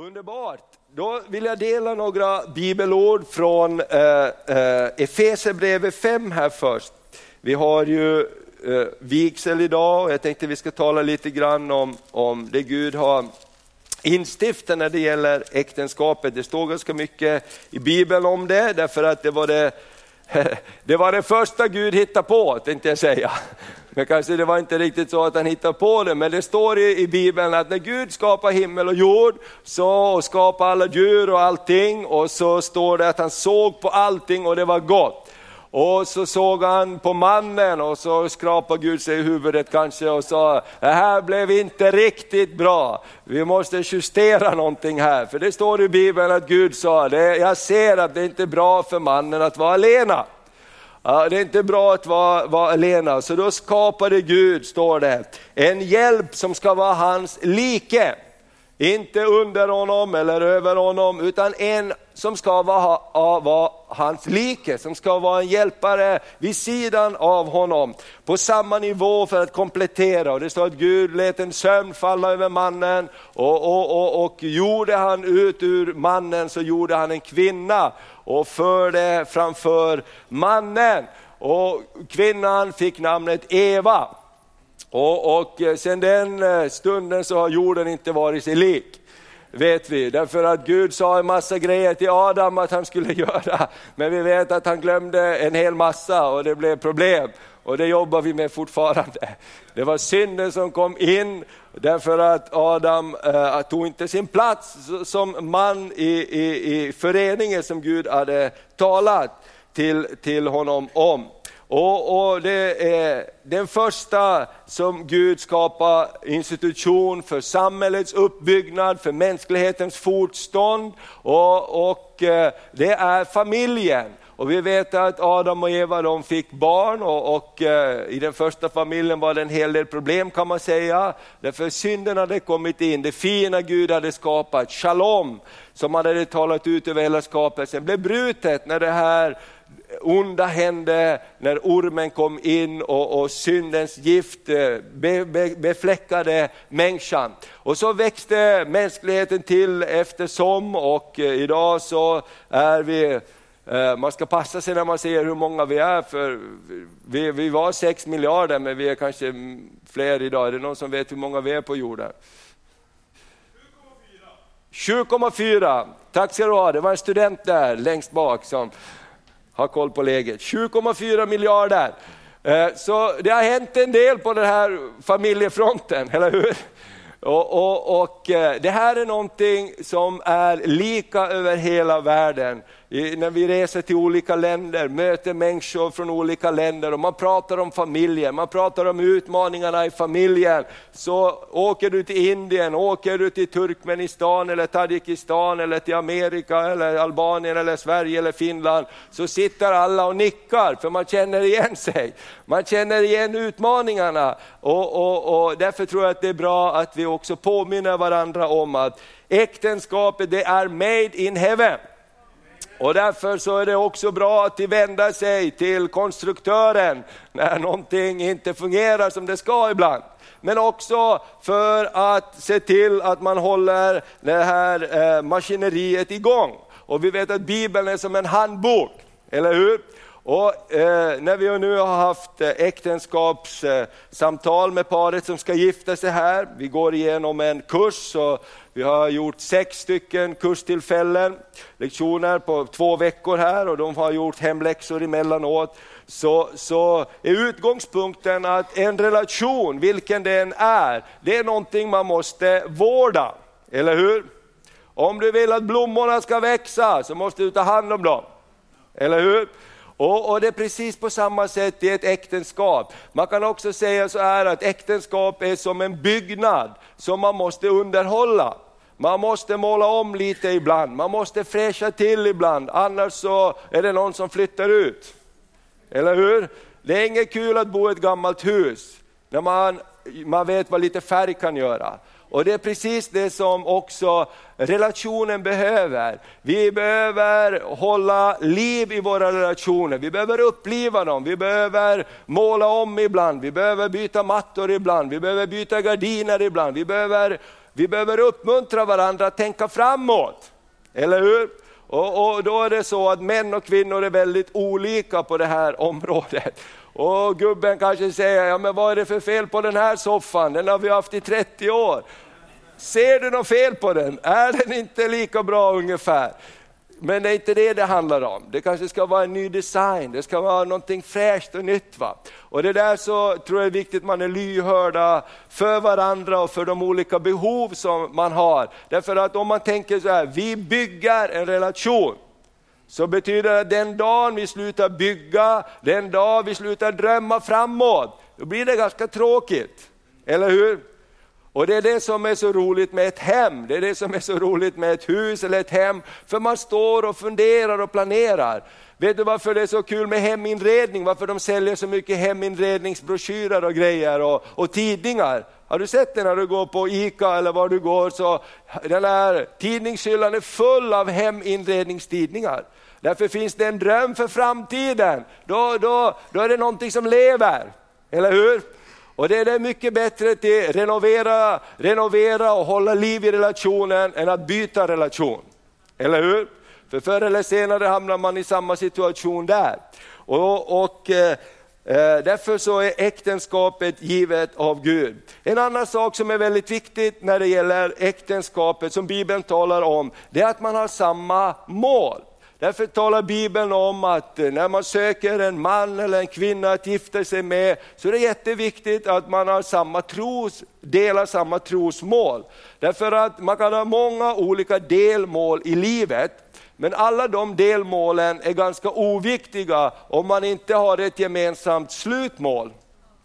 Underbart! Då vill jag dela några bibelord från eh, eh, Efesierbrevet 5 här först. Vi har ju eh, vigsel idag och jag tänkte vi ska tala lite grann om, om det Gud har instiftat när det gäller äktenskapet. Det står ganska mycket i Bibeln om det, därför att det var det, det, var det första Gud hittade på, tänkte jag säga. Men kanske det var inte riktigt så att han hittade på det, men det står i, i Bibeln att när Gud skapar himmel och jord, så skapar alla djur och allting, och så står det att han såg på allting och det var gott. Och så såg han på mannen och så skrapade Gud sig i huvudet kanske och sa, det här blev inte riktigt bra, vi måste justera någonting här. För det står i Bibeln att Gud sa, jag ser att det inte är bra för mannen att vara alena. Det är inte bra att vara, vara alena, så då skapade Gud, står det, en hjälp som ska vara hans like. Inte under honom eller över honom, utan en som ska vara, vara hans like, som ska vara en hjälpare vid sidan av honom. På samma nivå för att komplettera. Och det står att Gud lät en sömn falla över mannen och, och, och, och gjorde han ut ur mannen så gjorde han en kvinna och förde framför mannen. Och kvinnan fick namnet Eva. Och, och eh, sen den eh, stunden så har jorden inte varit sig lik vet vi. Därför att Gud sa en massa grejer till Adam att han skulle göra, men vi vet att han glömde en hel massa och det blev problem. Och det jobbar vi med fortfarande. Det var synden som kom in därför att Adam eh, tog inte sin plats som man i, i, i föreningen som Gud hade talat till, till honom om. Och, och, Det är den första som Gud skapar institution för samhällets uppbyggnad, för mänsklighetens fortstånd och, och eh, det är familjen. Och vi vet att Adam och Eva de fick barn och, och eh, i den första familjen var det en hel del problem kan man säga. Därför synden hade kommit in, det fina Gud hade skapat, shalom, som han hade talat ut över hela skapelsen, blev brutet när det här onda hände när ormen kom in och, och syndens gift eh, be, be, befläckade människan. Och så växte mänskligheten till eftersom och eh, idag så är vi eh, man ska passa sig när man ser hur många vi är, för vi, vi var 6 miljarder men vi är kanske fler idag. Är det någon som vet hur många vi är på jorden? 7,4. Tack ska du ha, det var en student där längst bak som har koll på läget. 7,4 miljarder. Eh, så det har hänt en del på den här familjefronten, eller hur? Och, och, och, eh, det här är någonting som är lika över hela världen när vi reser till olika länder, möter människor från olika länder och man pratar om familjen, man pratar om utmaningarna i familjen. Så åker du till Indien, åker du till Turkmenistan eller Tadzjikistan eller till Amerika eller Albanien eller Sverige eller Finland, så sitter alla och nickar för man känner igen sig. Man känner igen utmaningarna och, och, och därför tror jag att det är bra att vi också påminner varandra om att äktenskapet det är made in heaven. Och därför så är det också bra att vända sig till konstruktören när någonting inte fungerar som det ska ibland. Men också för att se till att man håller det här eh, maskineriet igång. Och vi vet att Bibeln är som en handbok, eller hur? Och eh, när vi nu har haft eh, äktenskapssamtal med paret som ska gifta sig här, vi går igenom en kurs och vi har gjort sex stycken kurstillfällen, lektioner på två veckor här och de har gjort hemläxor emellanåt. Så, så är utgångspunkten att en relation, vilken den är, det är någonting man måste vårda, eller hur? Om du vill att blommorna ska växa så måste du ta hand om dem, eller hur? Och, och, det är precis på samma sätt i ett äktenskap. Man kan också säga så här att äktenskap är som en byggnad som man måste underhålla. Man måste måla om lite ibland, man måste fräscha till ibland, annars så är det någon som flyttar ut. Eller hur? Det är inget kul att bo i ett gammalt hus, när man, man vet vad lite färg kan göra. Och det är precis det som också relationen behöver. Vi behöver hålla liv i våra relationer, vi behöver uppliva dem, vi behöver måla om ibland, vi behöver byta mattor ibland, vi behöver byta gardiner ibland, vi behöver Vi behöver uppmuntra varandra att tänka framåt, eller hur? Och, och, då är det så att män och kvinnor är väldigt olika på det här området. Och gubben kanske säger, ja men vad är det för fel på den här soffan? Den har vi haft i 30 år. Ser du något fel på den? Är den inte lika bra ungefär? Men det är inte det det handlar om. Det kanske ska vara en ny design, det ska vara någonting fräscht och nytt. Va? Och det där så tror jag är viktigt att man är lyhörda för varandra och för de olika behov som man har. Därför att om man tänker så här, vi bygger en relation, så betyder det att den dagen vi slutar bygga, den dag vi slutar drömma framåt, då blir det ganska tråkigt. Eller hur? Och det är det som är så roligt med ett hem, det är det som är så roligt med ett hus eller ett hem, för man står och funderar och planerar. Vet du varför det är så kul med heminredning, varför de säljer så mycket heminredningsbroschyrer och grejer och, och tidningar? Har du sett det när du går på ICA eller var du går, så den här tidningshyllan är full av heminredningstidningar. Därför finns det en dröm för framtiden, då, då, då är det någonting som lever, eller hur? Och det är mycket bättre att renovera, renovera och hålla liv i relationen än att byta relation. Eller hur? För förr eller senare hamnar man i samma situation där. Och, och eh, Eh, därför så är äktenskapet givet av Gud. En annan sak som är väldigt viktigt när det gäller äktenskapet, som Bibeln talar om, det är att man har samma mål. Därför talar Bibeln om att eh, när man söker en man eller en kvinna att gifta sig med, så är det jätteviktigt att man har samma tros, delar samma trosmål. Därför att man kan ha många olika delmål i livet, men alla de delmålen är ganska oviktiga om man inte har ett gemensamt slutmål.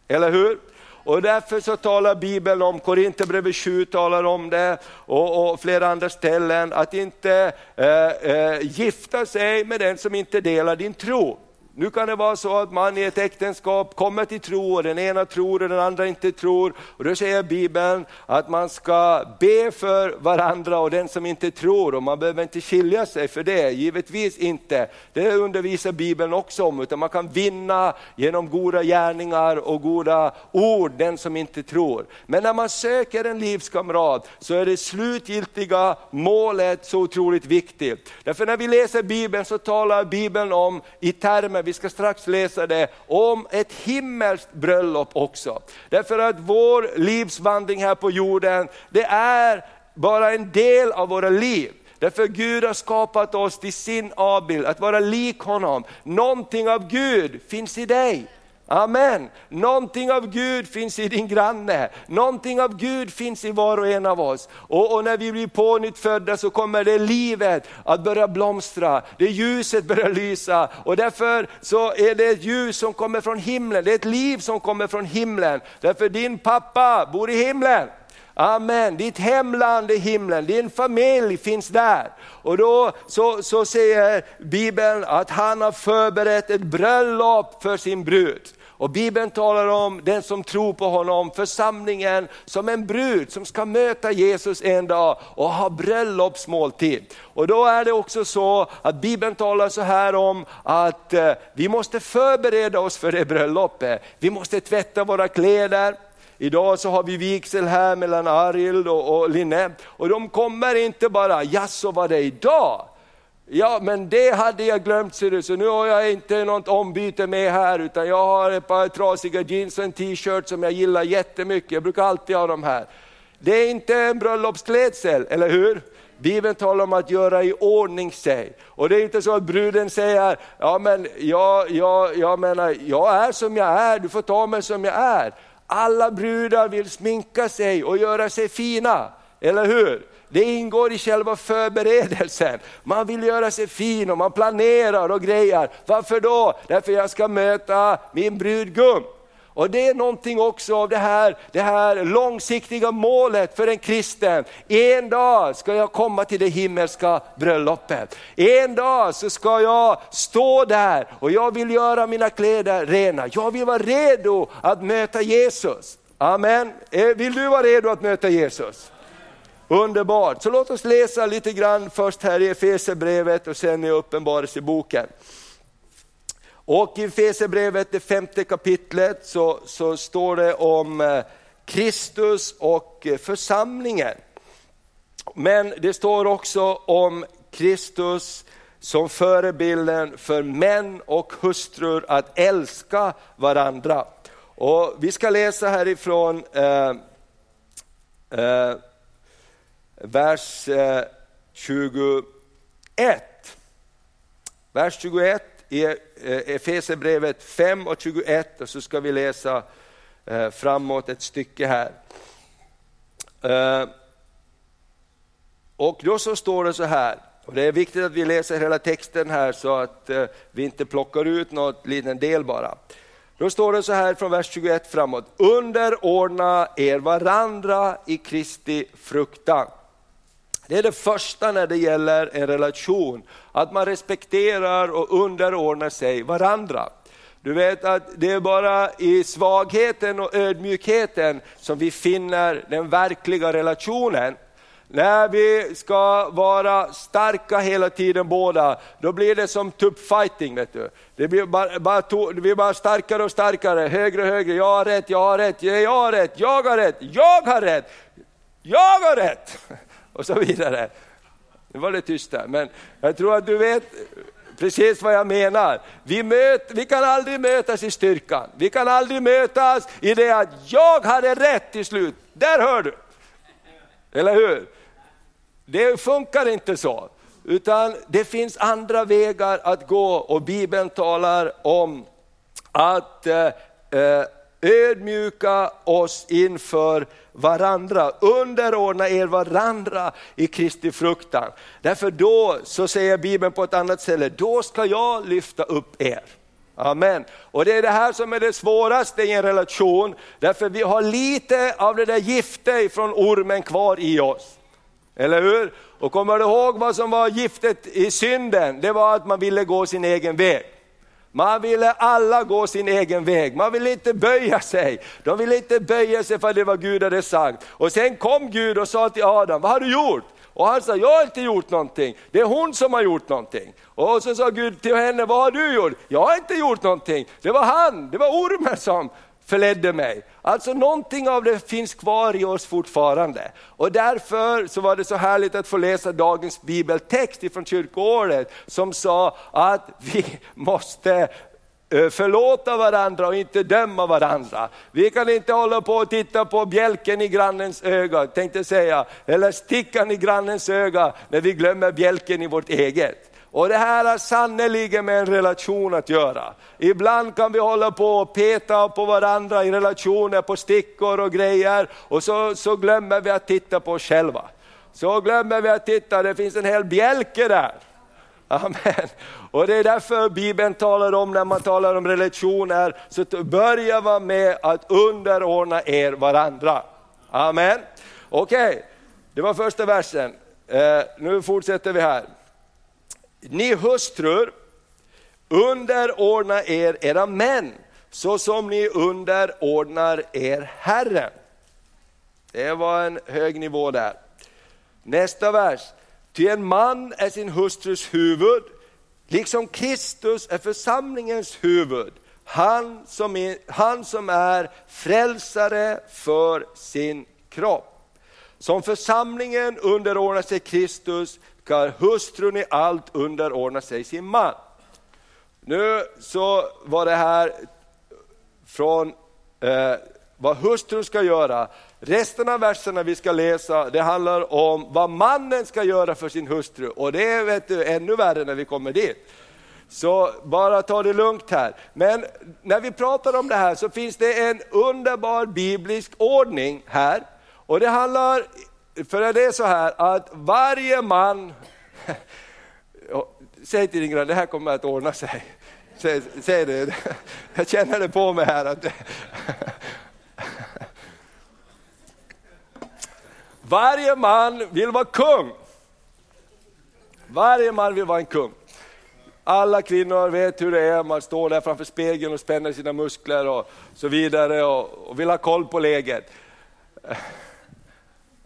Eller hur? Och därför så talar Bibeln om, Korinthierbrevet 7 talar om det och, och, flera andra ställen, att inte eh, eh, gifta sig med den som inte delar din tro. Nu kan det vara så att man i ett äktenskap kommer till tro och den ena tror och den andra inte tror. Och då säger Bibeln att man ska be för varandra och den som inte tror, och man behöver inte skilja sig för det, givetvis inte. Det undervisar Bibeln också om, utan man kan vinna genom goda gärningar och goda ord, den som inte tror. Men när man söker en livskamrat så är det slutgiltiga målet så otroligt viktigt. Därför när vi läser Bibeln så talar Bibeln om i termer vi ska strax läsa det, om ett himmelskt bröllop också. Därför att vår livsvandring här på jorden, det är bara en del av våra liv. Därför Gud har skapat oss till sin avbild, att vara lik honom. Någonting av Gud finns i dig. Amen. Någonting av Gud finns i din granne, någonting av Gud finns i var och en av oss. Och, och när vi blir pånyttfödda så kommer det livet att börja blomstra, det ljuset börjar lysa. Och därför så är det ett ljus som kommer från himlen, det är ett liv som kommer från himlen. Därför din pappa bor i himlen. Amen, ditt hemland är himlen, din familj finns där. Och då så, så säger Bibeln att han har förberett ett bröllop för sin brud. Och Bibeln talar om den som tror på honom, församlingen som en brud som ska möta Jesus en dag och ha bröllopsmåltid. Och då är det också så att Bibeln talar så här om att eh, vi måste förbereda oss för det bröllopet. Vi måste tvätta våra kläder, Idag så har vi vigsel här mellan Arild och, och Linne och de kommer inte bara, jaså var det idag? Ja men det hade jag glömt ser du, så nu har jag inte något ombyte med här utan jag har ett par trasiga jeans och en t-shirt som jag gillar jättemycket, jag brukar alltid ha de här. Det är inte en bröllopsklädsel, eller hur? Bibeln talar om att göra i ordning sig. Och det är inte så att bruden säger, ja men jag, jag, jag menar, jag är som jag är, du får ta mig som jag är. Alla brudar vill sminka sig och göra sig fina, eller hur? Det ingår i själva förberedelsen. Man vill göra sig fin och man planerar och grejer. Varför då? Därför jag ska möta min brudgum. Och det är någonting också av det här, det här långsiktiga målet för en kristen. En dag ska jag komma till det himmelska bröllopet. En dag så ska jag stå där och jag vill göra mina kläder rena. Jag vill vara redo att möta Jesus. Amen. Eh, vill du vara redo att möta Jesus? Underbart, så låt oss läsa lite grann först här i Efesierbrevet och sen i Uppenbarelseboken. Och i Fesebrevet, det femte kapitlet, så, så står det om eh, Kristus och eh, församlingen. Men det står också om Kristus som förebilden för män och hustrur att älska varandra. Och vi ska läsa härifrån eh, eh, vers eh, 21. Vers 21 i eh, Efesierbrevet 5 och 21 och så ska vi läsa eh, framåt ett stycke här. Eh, och då så står det så här, och det är viktigt att vi läser hela texten här så att eh, vi inte plockar ut något liten del bara. Då står det så här från vers 21 framåt, underordna er varandra i Kristi fruktan. Det är det första när det gäller en relation, att man respekterar och underordnar sig varandra. Du vet att det är bara i svagheten och ödmjukheten som vi finner den verkliga relationen. När vi ska vara starka hela tiden båda, då blir det som tuppfighting. Vet du. Det blir bara, bara, det blir bara starkare och starkare, högre och högre. Jag har rätt, jag har rätt, jag har rätt, jag har rätt, jag har rätt, jag har rätt. Och så vidare. Nu var det tyst där, men jag tror att du vet precis vad jag menar. Vi, möt, vi kan aldrig mötas i styrkan, vi kan aldrig mötas i det att jag hade rätt till slut. Där hör du! Eller hur? Det funkar inte så, utan det finns andra vägar att gå och Bibeln talar om att eh, eh ödmjuka oss inför varandra, underordna er varandra i Kristi fruktan. Därför då, så säger Bibeln på ett annat ställe, då ska jag lyfta upp er. Amen. Och det är det här som är det svåraste i en relation, därför vi har lite av det där giftet från ormen kvar i oss. Eller hur? Och kommer du ihåg vad som var giftet i synden? Det var att man ville gå sin egen väg. Man ville alla gå sin egen väg, man ville inte böja sig. De ville inte böja sig för det var Gud hade sagt. Och sen kom Gud och sa till Adam, vad har du gjort? Och han sa, jag har inte gjort någonting, det är hon som har gjort någonting. Och så sa Gud till henne, vad har du gjort? Jag har inte gjort någonting, det var han, det var ormen som förledde mig. Alltså någonting av det finns kvar i oss fortfarande. Och därför så var det så härligt att få läsa dagens bibeltext från kyrkoåret som sa att vi måste eh, förlåta varandra och inte döma varandra. Vi kan inte hålla på och titta på bjälken i grannens öga, tänkte säga, eller stickan i grannens öga när vi glömmer bjälken i vårt eget. Och det här har sannerligen med en relation att göra. Ibland kan vi hålla på och peta på varandra i relationer, på stickor och grejer, och så, så glömmer vi att titta på oss själva. Så glömmer vi att titta, det finns en hel bjälke där. Amen. Och det är därför Bibeln talar om, när man talar om relationer, så börjar man med att underordna er varandra. Amen. Okej, okay. det var första versen. Eh, nu fortsätter vi här. Ni hustrur, underordna er era män, så som ni underordnar er Herren. Det var en hög nivå där. Nästa vers. Ty en man är sin hustrus huvud, liksom Kristus är församlingens huvud. Han som är, han som är frälsare för sin kropp. Som församlingen underordnar sig Kristus ska hustrun i allt underordna sig sin man. Nu så var det här från eh, vad hustrun ska göra. Resten av verserna vi ska läsa, det handlar om vad mannen ska göra för sin hustru. Och det är vet du, ännu värre när vi kommer dit. Så bara ta det lugnt här. Men när vi pratar om det här så finns det en underbar biblisk ordning här. Och det handlar för det är så här att varje man, säg till din granne, det här kommer att ordna sig. Säg, säg det, jag känner det på mig här. Att varje man vill vara kung. Varje man vill vara en kung. Alla kvinnor vet hur det är, man står där framför spegeln och spänner sina muskler och så vidare och, och vill ha koll på läget.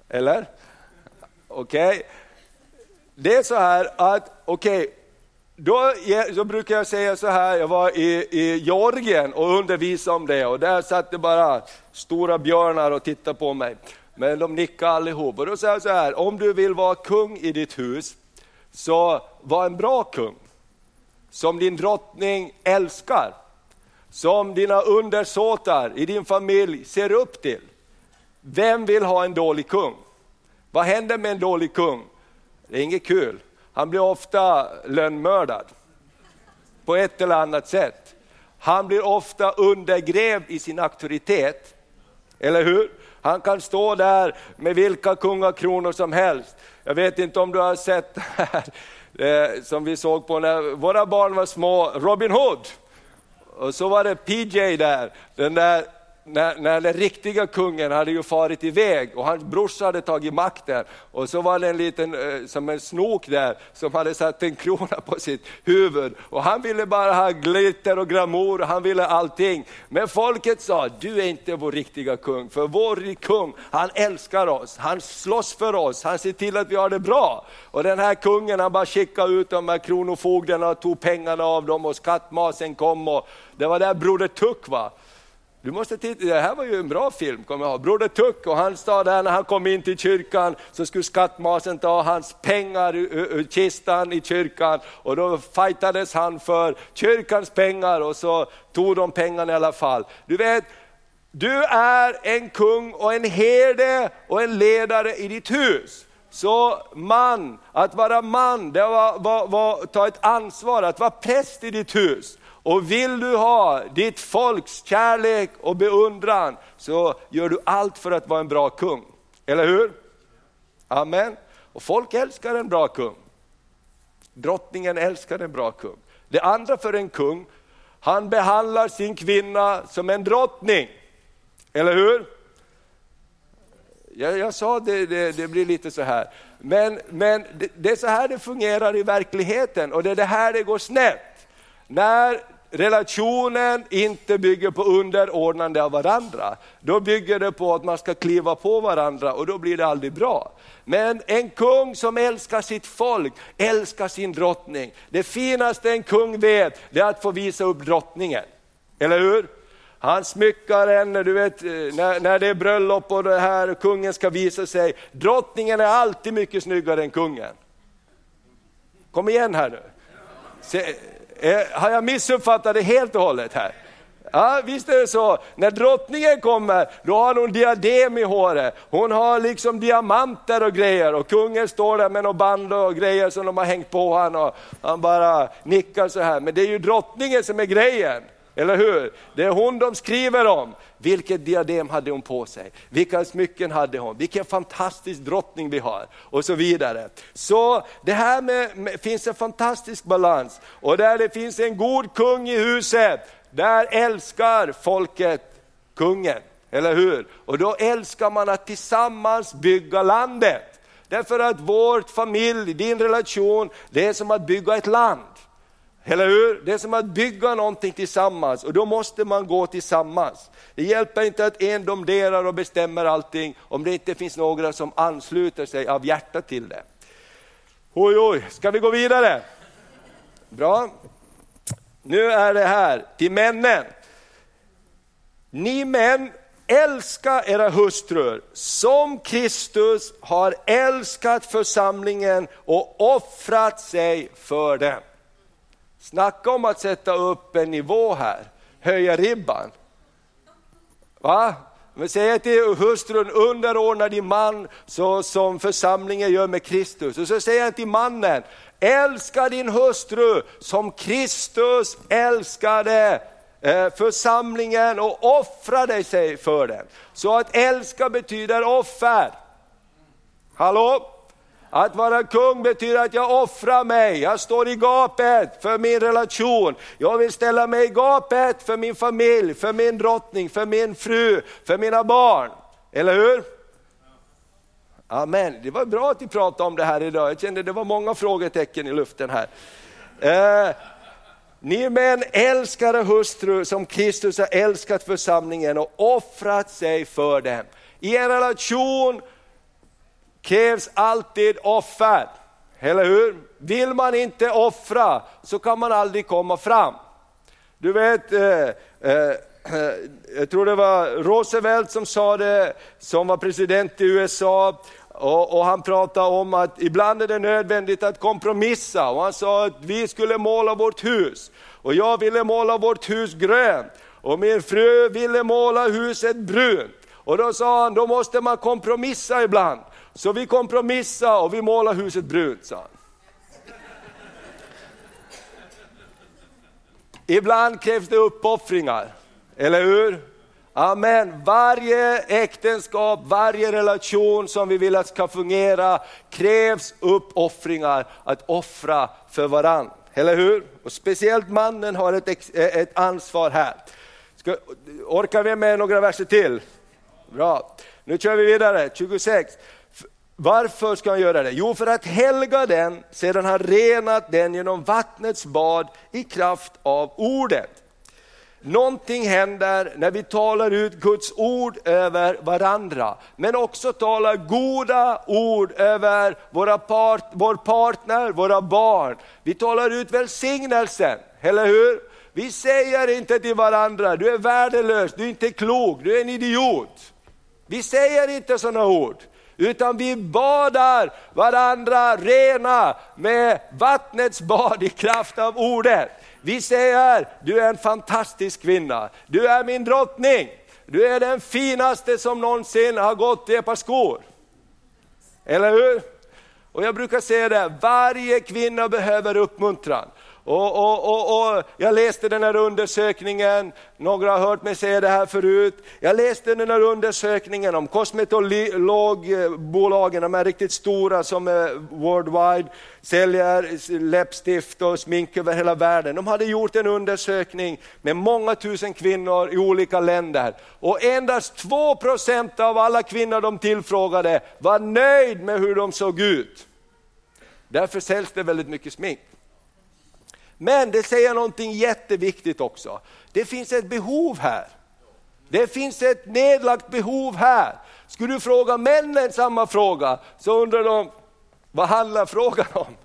Eller? Okej? Okay? Det är så här att, okej, okay, då, då, brukar jag säga så här, jag var i, i Georgien och undervisade om det och där satt det bara stora björnar och tittade på mig. men de nickade allihop. Och då säger jag så här, om du vill vara kung i ditt hus, så var en bra kung. Som din drottning älskar. Som dina undersåtar i din familj ser upp till. Vem vill ha en dålig kung? Vad händer med en dålig kung? Det är inget kul. Han blir ofta lönnmördad på ett eller annat sätt. Han blir ofta undergrävd i sin auktoritet, eller hur? Han kan stå där med vilka kungakronor som helst. Jag vet inte om du har sett det här, eh, som vi såg på när våra barn var små, Robin Hood. Och så var det PJ där, den där när, när den riktiga kungen hade ju farit iväg och hans brorsa hade tagit makten och så var det en liten, eh, som en snok där som hade satt en krona på sitt huvud och han ville bara ha glitter och glamour och han ville allting. Men folket sa, du är inte vår riktiga kung, för vår kung, han älskar oss, han slåss för oss, han ser till att vi har det bra. Och den här kungen han bara skickade ut de här kronofogdarna och tog pengarna av dem och skattmasen kom och det var där broder Tuck var. Du måste titta, det här var ju en bra film, kommer jag ihåg. Broder Tuck och han sa där när han kom in till kyrkan så skulle skattmasen ta hans pengar ur, ur kistan i kyrkan och då fightades han för kyrkans pengar och så tog de pengarna i alla fall. Du vet, du är en kung och en herde och en ledare i ditt hus. Så man, att vara man, det var, var, var ta ett ansvar, att vara präst i ditt hus. Och vill du ha ditt folks kärlek och beundran så gör du allt för att vara en bra kung. Eller hur? Amen. Och folk älskar en bra kung. Drottningen älskar en bra kung. Det andra för en kung, han behandlar sin kvinna som en drottning. Eller hur? Jag, jag sa det, det, det, blir lite så här. Men, men det, det är så här det fungerar i verkligheten och det är det här det går snett. När relationen inte bygger på underordnande av varandra, då bygger det på att man ska kliva på varandra och då blir det aldrig bra. Men en kung som älskar sitt folk, älskar sin drottning. Det finaste en kung vet, det är att få visa upp drottningen. Eller hur? Han smyckar henne, du vet eh, när, när det är bröllop och det här, kungen ska visa sig. Drottningen är alltid mycket snyggare än kungen. Kom igen här nu. Se, Eh, har jag missuppfattat det helt och hållet här? Ja, visst är det så. När drottningen kommer, då har hon diadem i håret. Hon har liksom diamanter och grejer och kungen står där med något band och grejer som de har hängt på honom och han bara nickar så här. Men det är ju drottningen som är grejen. Eller hur? Det är hon de skriver om. Vilket diadem hade hon på sig? Vilka smycken hade hon? Vilken fantastisk drottning vi har och så vidare. Så det här med, med, finns en fantastisk balans och där det finns en god kung i huset, där älskar folket kungen. Eller hur? Och då älskar man att tillsammans bygga landet. Därför att vårt familj, din relation, det är som att bygga ett land. Eller hur? Det är som att bygga någonting tillsammans och då måste man gå tillsammans. Det hjälper inte att en domderar och bestämmer allting om det inte finns några som ansluter sig av hjärta till det. Oj, oj, ska vi gå vidare? Bra. Nu är det här till männen. Ni män, älska era hustrur som Kristus har älskat församlingen och offrat sig för den. Snacka om att sätta upp en nivå här, höja ribban. Va? Men säg till hustrun, underordna din man så som församlingen gör med Kristus. Och så säger han till mannen, älska din hustru som Kristus älskade eh, församlingen och offrade sig för den. Så att älska betyder offer. Hallå? Att vara kung betyder att jag offrar mig, jag står i gapet för min relation. Jag vill ställa mig i gapet för min familj, för min drottning, för min fru, för mina barn. Eller hur? Amen, det var bra att vi pratade om det här idag. Jag kände det var många frågetecken i luften här. Eh, ni män älskar hustru som Kristus har älskat församlingen och offrat sig för dem. I en relation krävs alltid offer, eller hur? Vill man inte offra så kan man aldrig komma fram. Du vet, eh, eh, jag tror det var Roosevelt som sa det, som var president i USA, och, och, han pratade om att ibland är det nödvändigt att kompromissa. Och han sa att vi skulle måla vårt hus. Och jag ville måla vårt hus grönt. Och min fru ville måla huset brunt. Och då sa han, då måste man kompromissa ibland. Så vi kompromissade och vi målade huset brunt, sa han. Ibland krävs det uppoffringar, eller hur? Amen. Varje äktenskap, varje relation som vi vill att ska fungera krävs uppoffringar, att offra för varandra. Eller hur? Och speciellt mannen har ett, eh, ett ansvar här. Ska, orkar vi med några verser till? Bra. Nu kör vi vidare, 26. Varför ska han göra det? Jo, för att helga den sedan han renat den genom vattnets bad i kraft av ordet. Någonting händer när vi talar ut Guds ord över varandra, men också talar goda ord över våra part, vår partner, våra barn. Vi talar ut välsignelsen, eller hur? Vi säger inte till varandra, du är värdelös, du är inte klok, du är en idiot. Vi säger inte sådana ord, utan vi badar varandra rena med vattnets bad i kraft av ordet. Vi säger, du är en fantastisk kvinna, du är min drottning, du är den finaste som någonsin har gått i ett par skor. Eller hur? Och jag brukar säga det, varje kvinna behöver uppmuntran. Och, och, och, och, Jag läste den här undersökningen, några har hört mig säga det här förut. Jag läste den här undersökningen om kosmetologbolagen, de är riktigt stora som är worldwide, säljer läppstift och smink över hela världen. De hade gjort en undersökning med många tusen kvinnor i olika länder. Och endast 2% av alla kvinnor de tillfrågade var nöjd med hur de såg ut. Därför säljs det väldigt mycket smink. Men det säger någonting jätteviktigt också. Det finns ett behov här. Det finns ett nedlagt behov här. Skulle du fråga männen samma fråga så undrar de, vad handlar frågan om?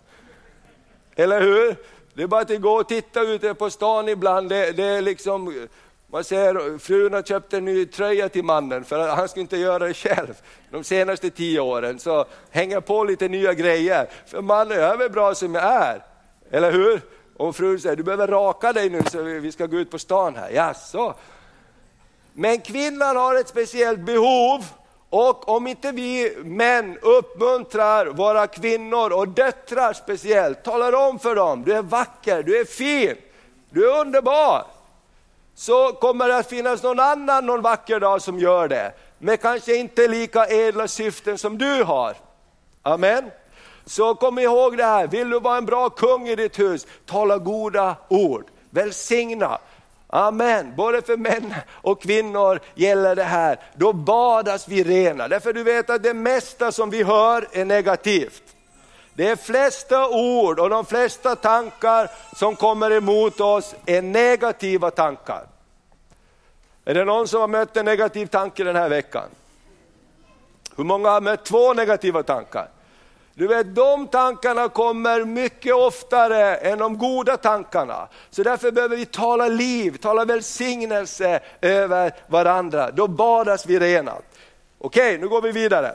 Eller hur? Det är bara att gå och titta ute på stan ibland. Det, det är liksom, man ser frun har köpt en ny tröja till mannen för han ska inte göra det själv. De senaste tio åren så hänger på lite nya grejer. För mannen, jag är väl bra som jag är. Eller hur? Och frun säger, du behöver raka dig nu så vi ska gå ut på stan här. Jaså? Men kvinnan har ett speciellt behov och om inte vi män uppmuntrar våra kvinnor och döttrar speciellt, talar om för dem, du är vacker, du är fin, du är underbar. Så kommer det att finnas någon annan någon vacker dag som gör det, men kanske inte lika ädla syften som du har. Amen. Så kom ihåg det här, vill du vara en bra kung i ditt hus, tala goda ord, välsigna. Amen, både för män och kvinnor gäller det här. Då badas vi rena, därför du vet att det mesta som vi hör är negativt. De flesta ord och de flesta tankar som kommer emot oss är negativa tankar. Är det någon som har mött en negativ tanke den här veckan? Hur många har mött två negativa tankar? Du vet, de tankarna kommer mycket oftare än de goda tankarna. Så därför behöver vi tala liv, tala välsignelse över varandra. Då badas vi rena. Okej, nu går vi vidare.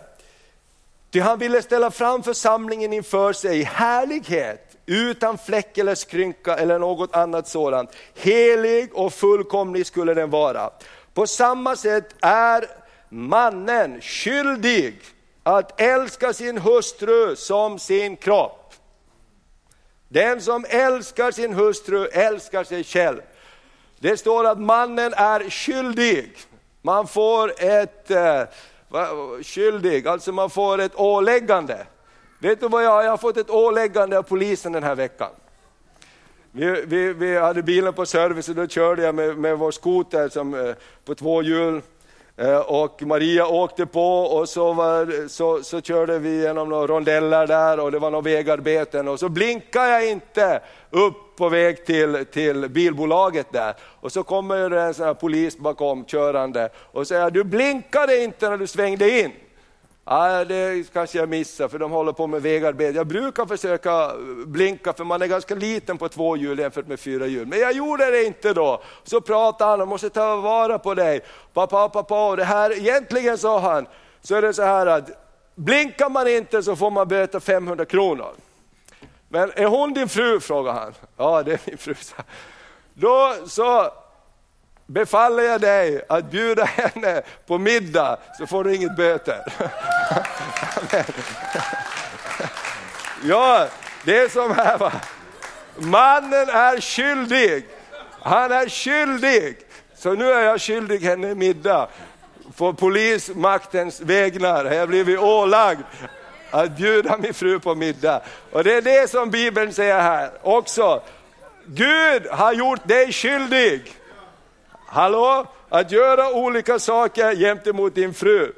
Ty han ville ställa fram församlingen inför sig i härlighet, utan fläck eller skrynka eller något annat sådant. Helig och fullkomlig skulle den vara. På samma sätt är mannen skyldig att älska sin hustru som sin kropp. Den som älskar sin hustru älskar sig själv. Det står att mannen är skyldig. Man får ett, eh, skyldig, alltså man får ett åläggande. Vet du vad jag, jag har fått ett åläggande av polisen den här veckan. Vi, vi, vi hade bilen på service och då körde jag med, med vår skoter som, eh, på två hjul Eh, och Maria åkte på och så, var, så, så körde vi genom några rondeller där och det var några vägarbeten och så blinkade jag inte upp på väg till, till bilbolaget där. Och så kommer det en sån polis bakom körande och säger, du blinkade inte när du svängde in. Ah, det kanske jag missar för de håller på med vägarbete. Jag brukar försöka blinka för man är ganska liten på två hjul jämfört med fyra hjul. Men jag gjorde det inte då. Så pratade han, jag måste ta vara på dig. Pappa, pappa, och det här, egentligen sa han, så är det så här att blinkar man inte så får man böta 500 kronor. Men är hon din fru? frågar han. Ja, det är min fru. Då så befaller jag dig att bjuda henne på middag så får du inget böter. ja, det är som här va. Mannen är skyldig. Han är skyldig. Så nu är jag skyldig henne middag. På polismaktens vägnar har jag blivit ålagd att bjuda min fru på middag. Och det är det som Bibeln säger här också. Gud har gjort dig skyldig. Hallå? Att göra olika saker gentemot din fru.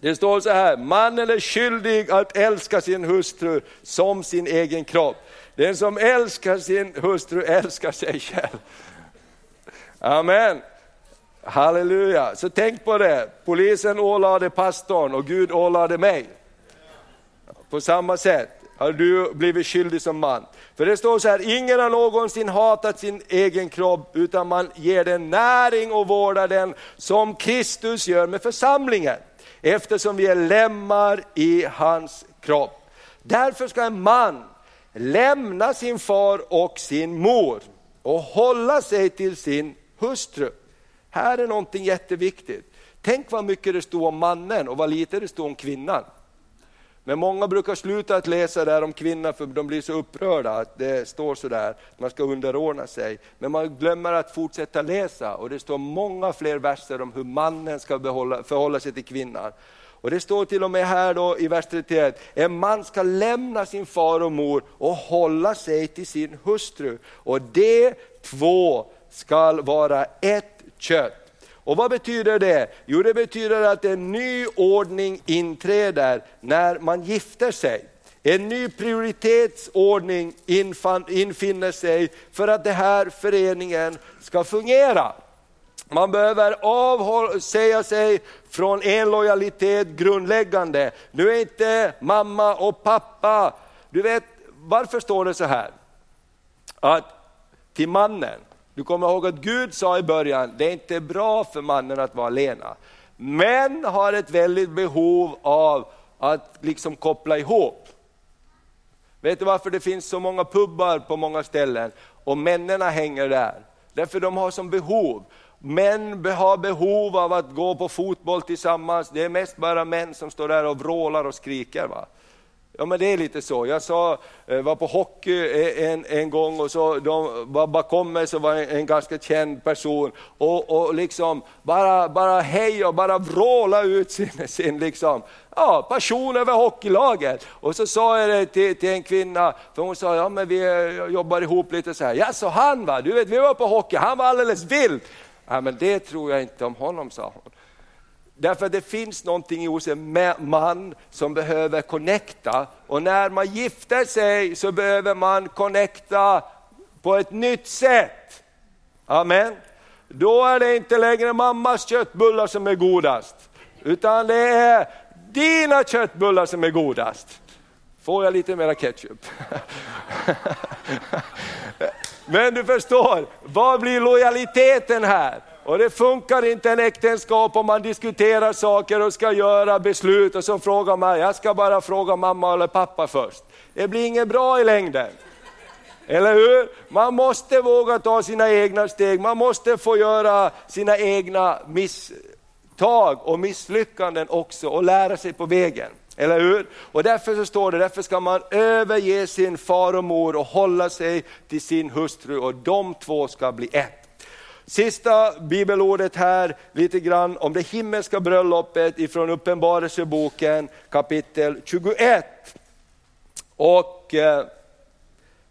Det står så här, mannen är skyldig att älska sin hustru som sin egen kropp. Den som älskar sin hustru älskar sig själv. Amen. Halleluja, så tänk på det. Polisen ålade pastorn och Gud ålade mig. På samma sätt har du blivit skyldig som man. För det står så här, ingen har någonsin hatat sin egen kropp utan man ger den näring och vårdar den som Kristus gör med församlingen. Eftersom vi är lemmar i hans kropp. Därför ska en man lämna sin far och sin mor och hålla sig till sin hustru. Här är någonting jätteviktigt. Tänk vad mycket det står om mannen och vad lite det står om kvinnan. Men många brukar sluta att läsa där om kvinnor för de blir så upprörda att det står sådär, man ska underordna sig. Men man glömmer att fortsätta läsa och det står många fler verser om hur mannen ska behålla, förhålla sig till kvinnan. Och det står till och med här då i vers 31, en man ska lämna sin far och mor och hålla sig till sin hustru. Och de två ska vara ett kött. Och vad betyder det? Jo det betyder att en ny ordning inträder när man gifter sig. En ny prioritetsordning infinner sig för att den här föreningen ska fungera. Man behöver avsäga sig från en lojalitet grundläggande. Nu är inte mamma och pappa, du vet varför står det så här? Att till mannen, du kommer ihåg att Gud sa i början, det är inte bra för mannen att vara alena. Män har ett väldigt behov av att liksom koppla ihop. Vet du varför det finns så många pubbar på många ställen och männen hänger där? Därför de har som behov. Män har behov av att gå på fotboll tillsammans, det är mest bara män som står där och vrålar och skriker. Va? Ja men det är lite så. Jag sa, eh, var på hockey eh, en, en gång och så de bakom mig så var en, en ganska känd person och, och liksom bara, bara hej och bara vråla ut sin, sin liksom, ja, passion över hockeylaget. Och så sa jag det till, till en kvinna, för hon sa, ja men vi eh, jobbar ihop lite så här. Ja så han va, du vet vi var på hockey, han var alldeles vild. Ja men det tror jag inte om honom sa hon. Därför att det finns någonting hos en man som behöver connecta och när man gifter sig så behöver man connecta på ett nytt sätt. Amen. Då är det inte längre mammas köttbullar som är godast, utan det är dina köttbullar som är godast. Får jag lite mera ketchup? Men du förstår, vad blir lojaliteten här? Och det funkar inte en äktenskap om man diskuterar saker och ska göra beslut och så frågar man, jag ska bara fråga mamma eller pappa först. Det blir inget bra i längden. Eller hur? Man måste våga ta sina egna steg, man måste få göra sina egna misstag och misslyckanden också och lära sig på vägen. Eller hur? Och därför så står det, därför ska man överge sin far och mor och hålla sig till sin hustru och de två ska bli ett. Sista bibelordet här, lite grann om det himmelska bröllopet ifrån Uppenbarelseboken kapitel 21. Och eh,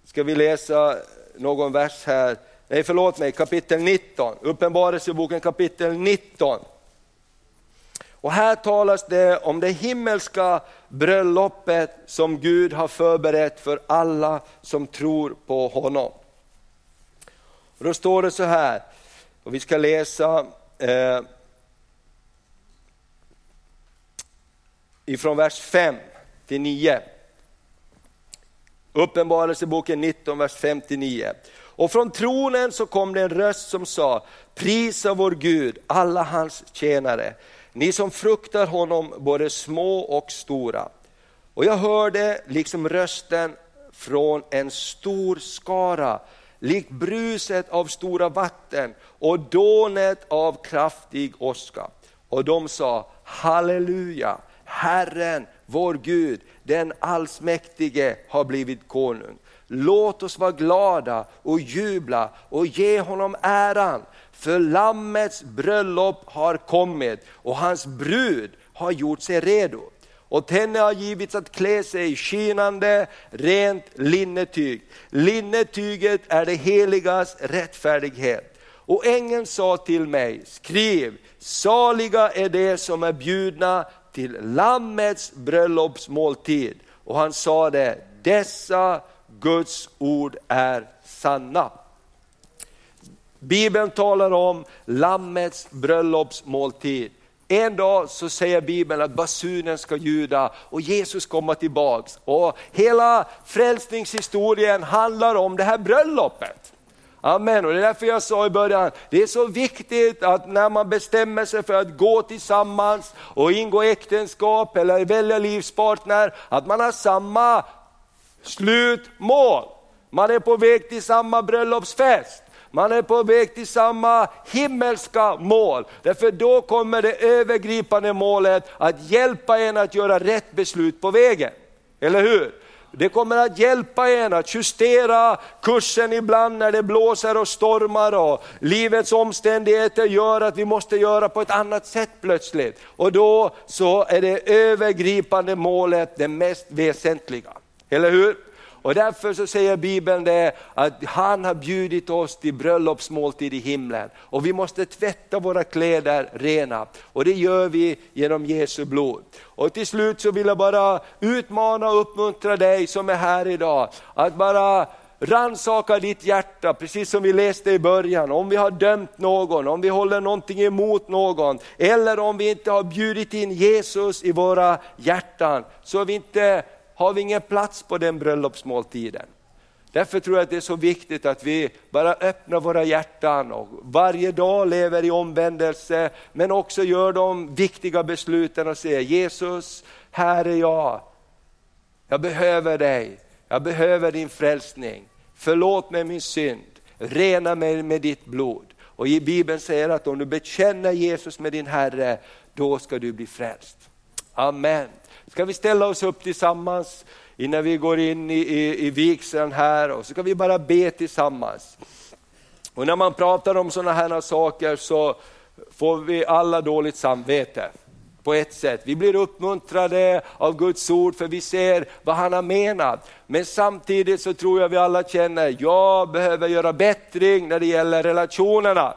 ska vi läsa någon vers här, nej förlåt mig, kapitel 19, Uppenbarelseboken kapitel 19. Och här talas det om det himmelska bröllopet som Gud har förberett för alla som tror på honom. Och då står det så här, och vi ska läsa eh, ifrån vers 5 till 9. Uppenbarelseboken 19, vers 59. Och från tronen så kom det en röst som sa, prisa vår Gud, alla hans tjänare, ni som fruktar honom, både små och stora. Och jag hörde liksom rösten från en stor skara, likt bruset av stora vatten och dånet av kraftig åska. Och de sa, halleluja, Herren, vår Gud, den allsmäktige har blivit konung. Låt oss vara glada och jubla och ge honom äran, för Lammets bröllop har kommit och hans brud har gjort sig redo. Och henne har givits att klä sig i skinande, rent linnetyg. Linnetyget är det heligas rättfärdighet. Och ängeln sa till mig, skriv, saliga är de som är bjudna till Lammets bröllopsmåltid. Och han sa det, dessa Guds ord är sanna. Bibeln talar om Lammets bröllopsmåltid. En dag så säger Bibeln att basunen ska ljuda och Jesus kommer tillbaks. Och hela frälsningshistorien handlar om det här bröllopet. Amen, och det är därför jag sa i början, det är så viktigt att när man bestämmer sig för att gå tillsammans och ingå äktenskap eller välja livspartner, att man har samma slutmål. Man är på väg till samma bröllopsfest. Man är på väg till samma himmelska mål. Därför då kommer det övergripande målet att hjälpa en att göra rätt beslut på vägen. Eller hur? Det kommer att hjälpa en att justera kursen ibland när det blåser och stormar och livets omständigheter gör att vi måste göra på ett annat sätt plötsligt. Och då så är det övergripande målet det mest väsentliga. Eller hur? Och därför så säger Bibeln det att han har bjudit oss till bröllopsmåltid i himlen. Och vi måste tvätta våra kläder rena. Och det gör vi genom Jesu blod. Och till slut så vill jag bara utmana och uppmuntra dig som är här idag. Att bara Ransaka ditt hjärta, precis som vi läste i början. Om vi har dömt någon, om vi håller någonting emot någon, eller om vi inte har bjudit in Jesus i våra hjärtan, så är vi inte har vi ingen plats på den bröllopsmåltiden. Därför tror jag att det är så viktigt att vi bara öppnar våra hjärtan och varje dag lever i omvändelse, men också gör de viktiga besluten och säger Jesus, här är jag. Jag behöver dig, jag behöver din frälsning. Förlåt mig min synd, rena mig med ditt blod. Och i Bibeln säger att om du bekänner Jesus med din Herre, då ska du bli frälst. Amen. Ska vi ställa oss upp tillsammans innan vi går in i, i, i vigseln här och så ska vi bara be tillsammans. Och när man pratar om sådana här saker så får vi alla dåligt samvete på ett sätt. Vi blir uppmuntrade av Guds ord för vi ser vad han har menat. Men samtidigt så tror jag vi alla känner, jag behöver göra bättring när det gäller relationerna.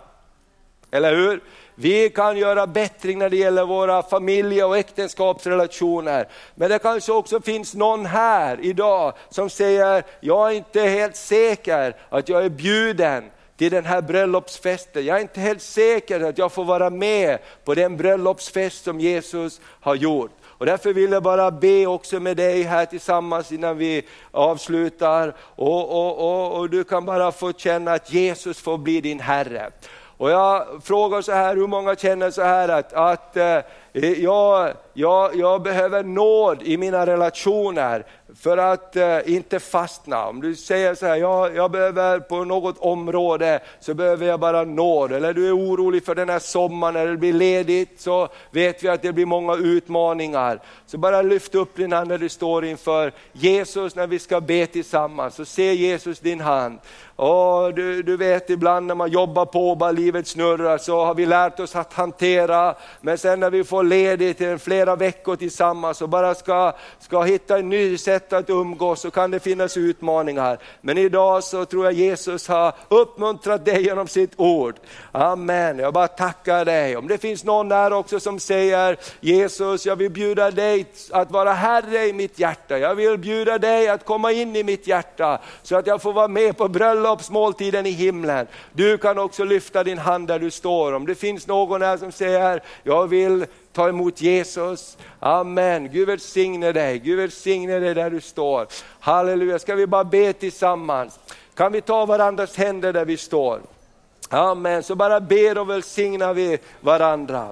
Eller hur? Vi kan göra bättring när det gäller våra familje och äktenskapsrelationer. Men det kanske också finns någon här idag som säger, jag är inte helt säker att jag är bjuden till den här bröllopsfesten. Jag är inte helt säker att jag får vara med på den bröllopsfest som Jesus har gjort. Och därför vill jag bara be också med dig här tillsammans innan vi avslutar. Och, och, och, och du kan bara få känna att Jesus får bli din Herre. Och jag frågar så här, hur många känner så här att, att eh, jag, jag, jag behöver nåd i mina relationer för att eh, inte fastna. Om du säger så här, jag, jag behöver på något område så behöver jag bara nåd. Eller du är orolig för den här sommaren när det blir ledigt så vet vi att det blir många utmaningar. Så bara lyft upp din hand när du står inför Jesus när vi ska be tillsammans. Så se Jesus din hand. Och du, du vet ibland när man jobbar på och bara livet snurrar så har vi lärt oss att hantera. Men sen när vi får ledigt i flera veckor tillsammans och bara ska, ska hitta ett nytt sätt att umgås så kan det finnas utmaningar. Men idag så tror jag Jesus har uppmuntrat dig genom sitt ord. Amen, jag bara tackar dig. Om det finns någon där också som säger Jesus jag vill bjuda dig att vara Herre i mitt hjärta. Jag vill bjuda dig att komma in i mitt hjärta så att jag får vara med på bröllopsmåltiden i himlen. Du kan också lyfta din hand där du står. Om det finns någon här som säger jag vill ta emot Jesus. Amen. Gud välsigne dig, Gud välsigne dig där du står. Halleluja, ska vi bara be tillsammans. Kan vi ta varandras händer där vi står? Amen, så bara ber och välsignar vi varandra.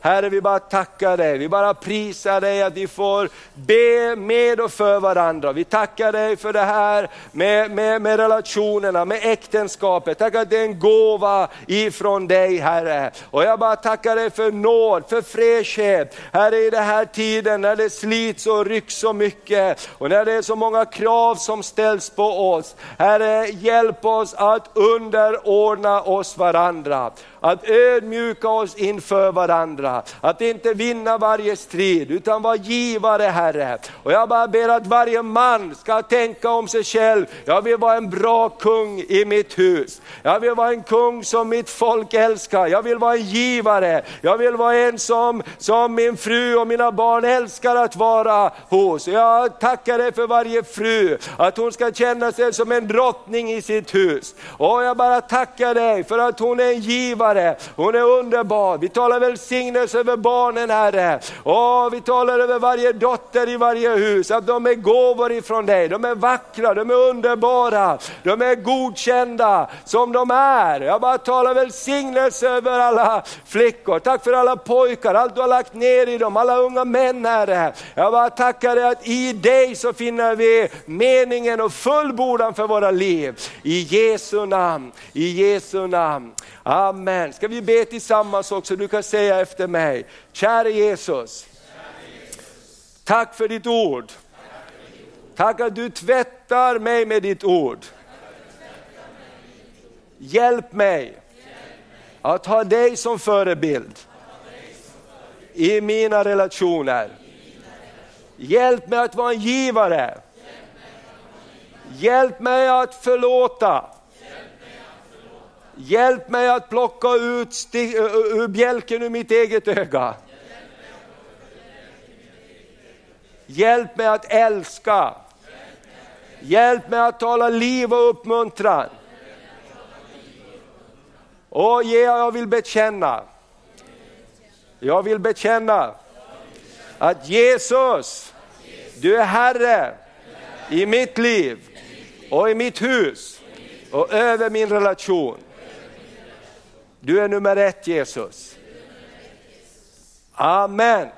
Herre, vi bara tackar dig, vi bara prisar dig att vi får be med och för varandra. Vi tackar dig för det här med, med, med relationerna, med äktenskapet. Tack att det är en gåva ifrån dig Herre. Och jag bara tackar dig för nåd, för fräschhet. Herre i den här tiden när det slits och rycks så mycket och när det är så många krav som ställs på oss. Herre, hjälp oss att underordna oss varandra att ödmjuka oss inför varandra, att inte vinna varje strid utan vara givare Herre. Och jag bara ber att varje man ska tänka om sig själv, jag vill vara en bra kung i mitt hus. Jag vill vara en kung som mitt folk älskar, jag vill vara en givare, jag vill vara en som, som min fru och mina barn älskar att vara hos. Jag tackar dig för varje fru, att hon ska känna sig som en drottning i sitt hus. Och jag bara tackar dig för att hon är en givare givare. Hon är underbar. Vi talar välsignelse över barnen Herre. Åh, vi talar över varje dotter i varje hus, att de är gåvor ifrån dig. De är vackra, de är underbara, de är godkända som de är. Jag bara talar välsignelse över alla flickor. Tack för alla pojkar, allt du har lagt ner i dem, alla unga män Herre. Jag bara tackar dig att i dig så finner vi meningen och fullbordan för våra liv. I Jesu namn, i Jesu namn. Amen. Ska vi be tillsammans också? Du kan säga efter mig. Kära Jesus, tack för ditt ord. Tack att du tvättar mig med ditt ord. Hjälp mig att ha dig som förebild i mina relationer. Hjälp mig att vara en givare. Hjälp mig att förlåta. Hjälp mig att plocka ut ur bjälken ur mitt eget öga. Hjälp mig att älska. Hjälp mig att tala liv och uppmuntran. Och jag vill bekänna, jag vill bekänna att Jesus, du är Herre i mitt liv och i mitt hus och över min relation. Du är nummer ett Jesus. Amen.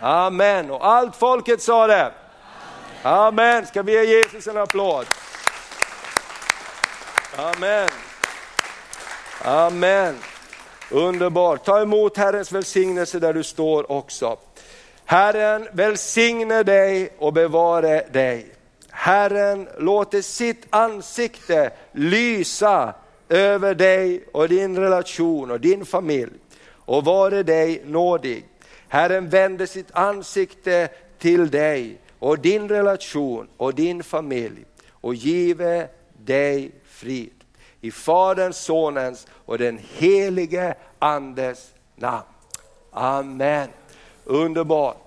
Amen. Och allt folket sa det. Amen. Ska vi ge Jesus en applåd? Amen. Amen. Underbart. Ta emot Herrens välsignelse där du står också. Herren välsigne dig och bevare dig. Herren låter sitt ansikte lysa över dig och din relation och din familj och vare dig nådig. Herren vänder sitt ansikte till dig och din relation och din familj och give dig frid. I Faderns, Sonens och den helige Andes namn. Amen. Underbart.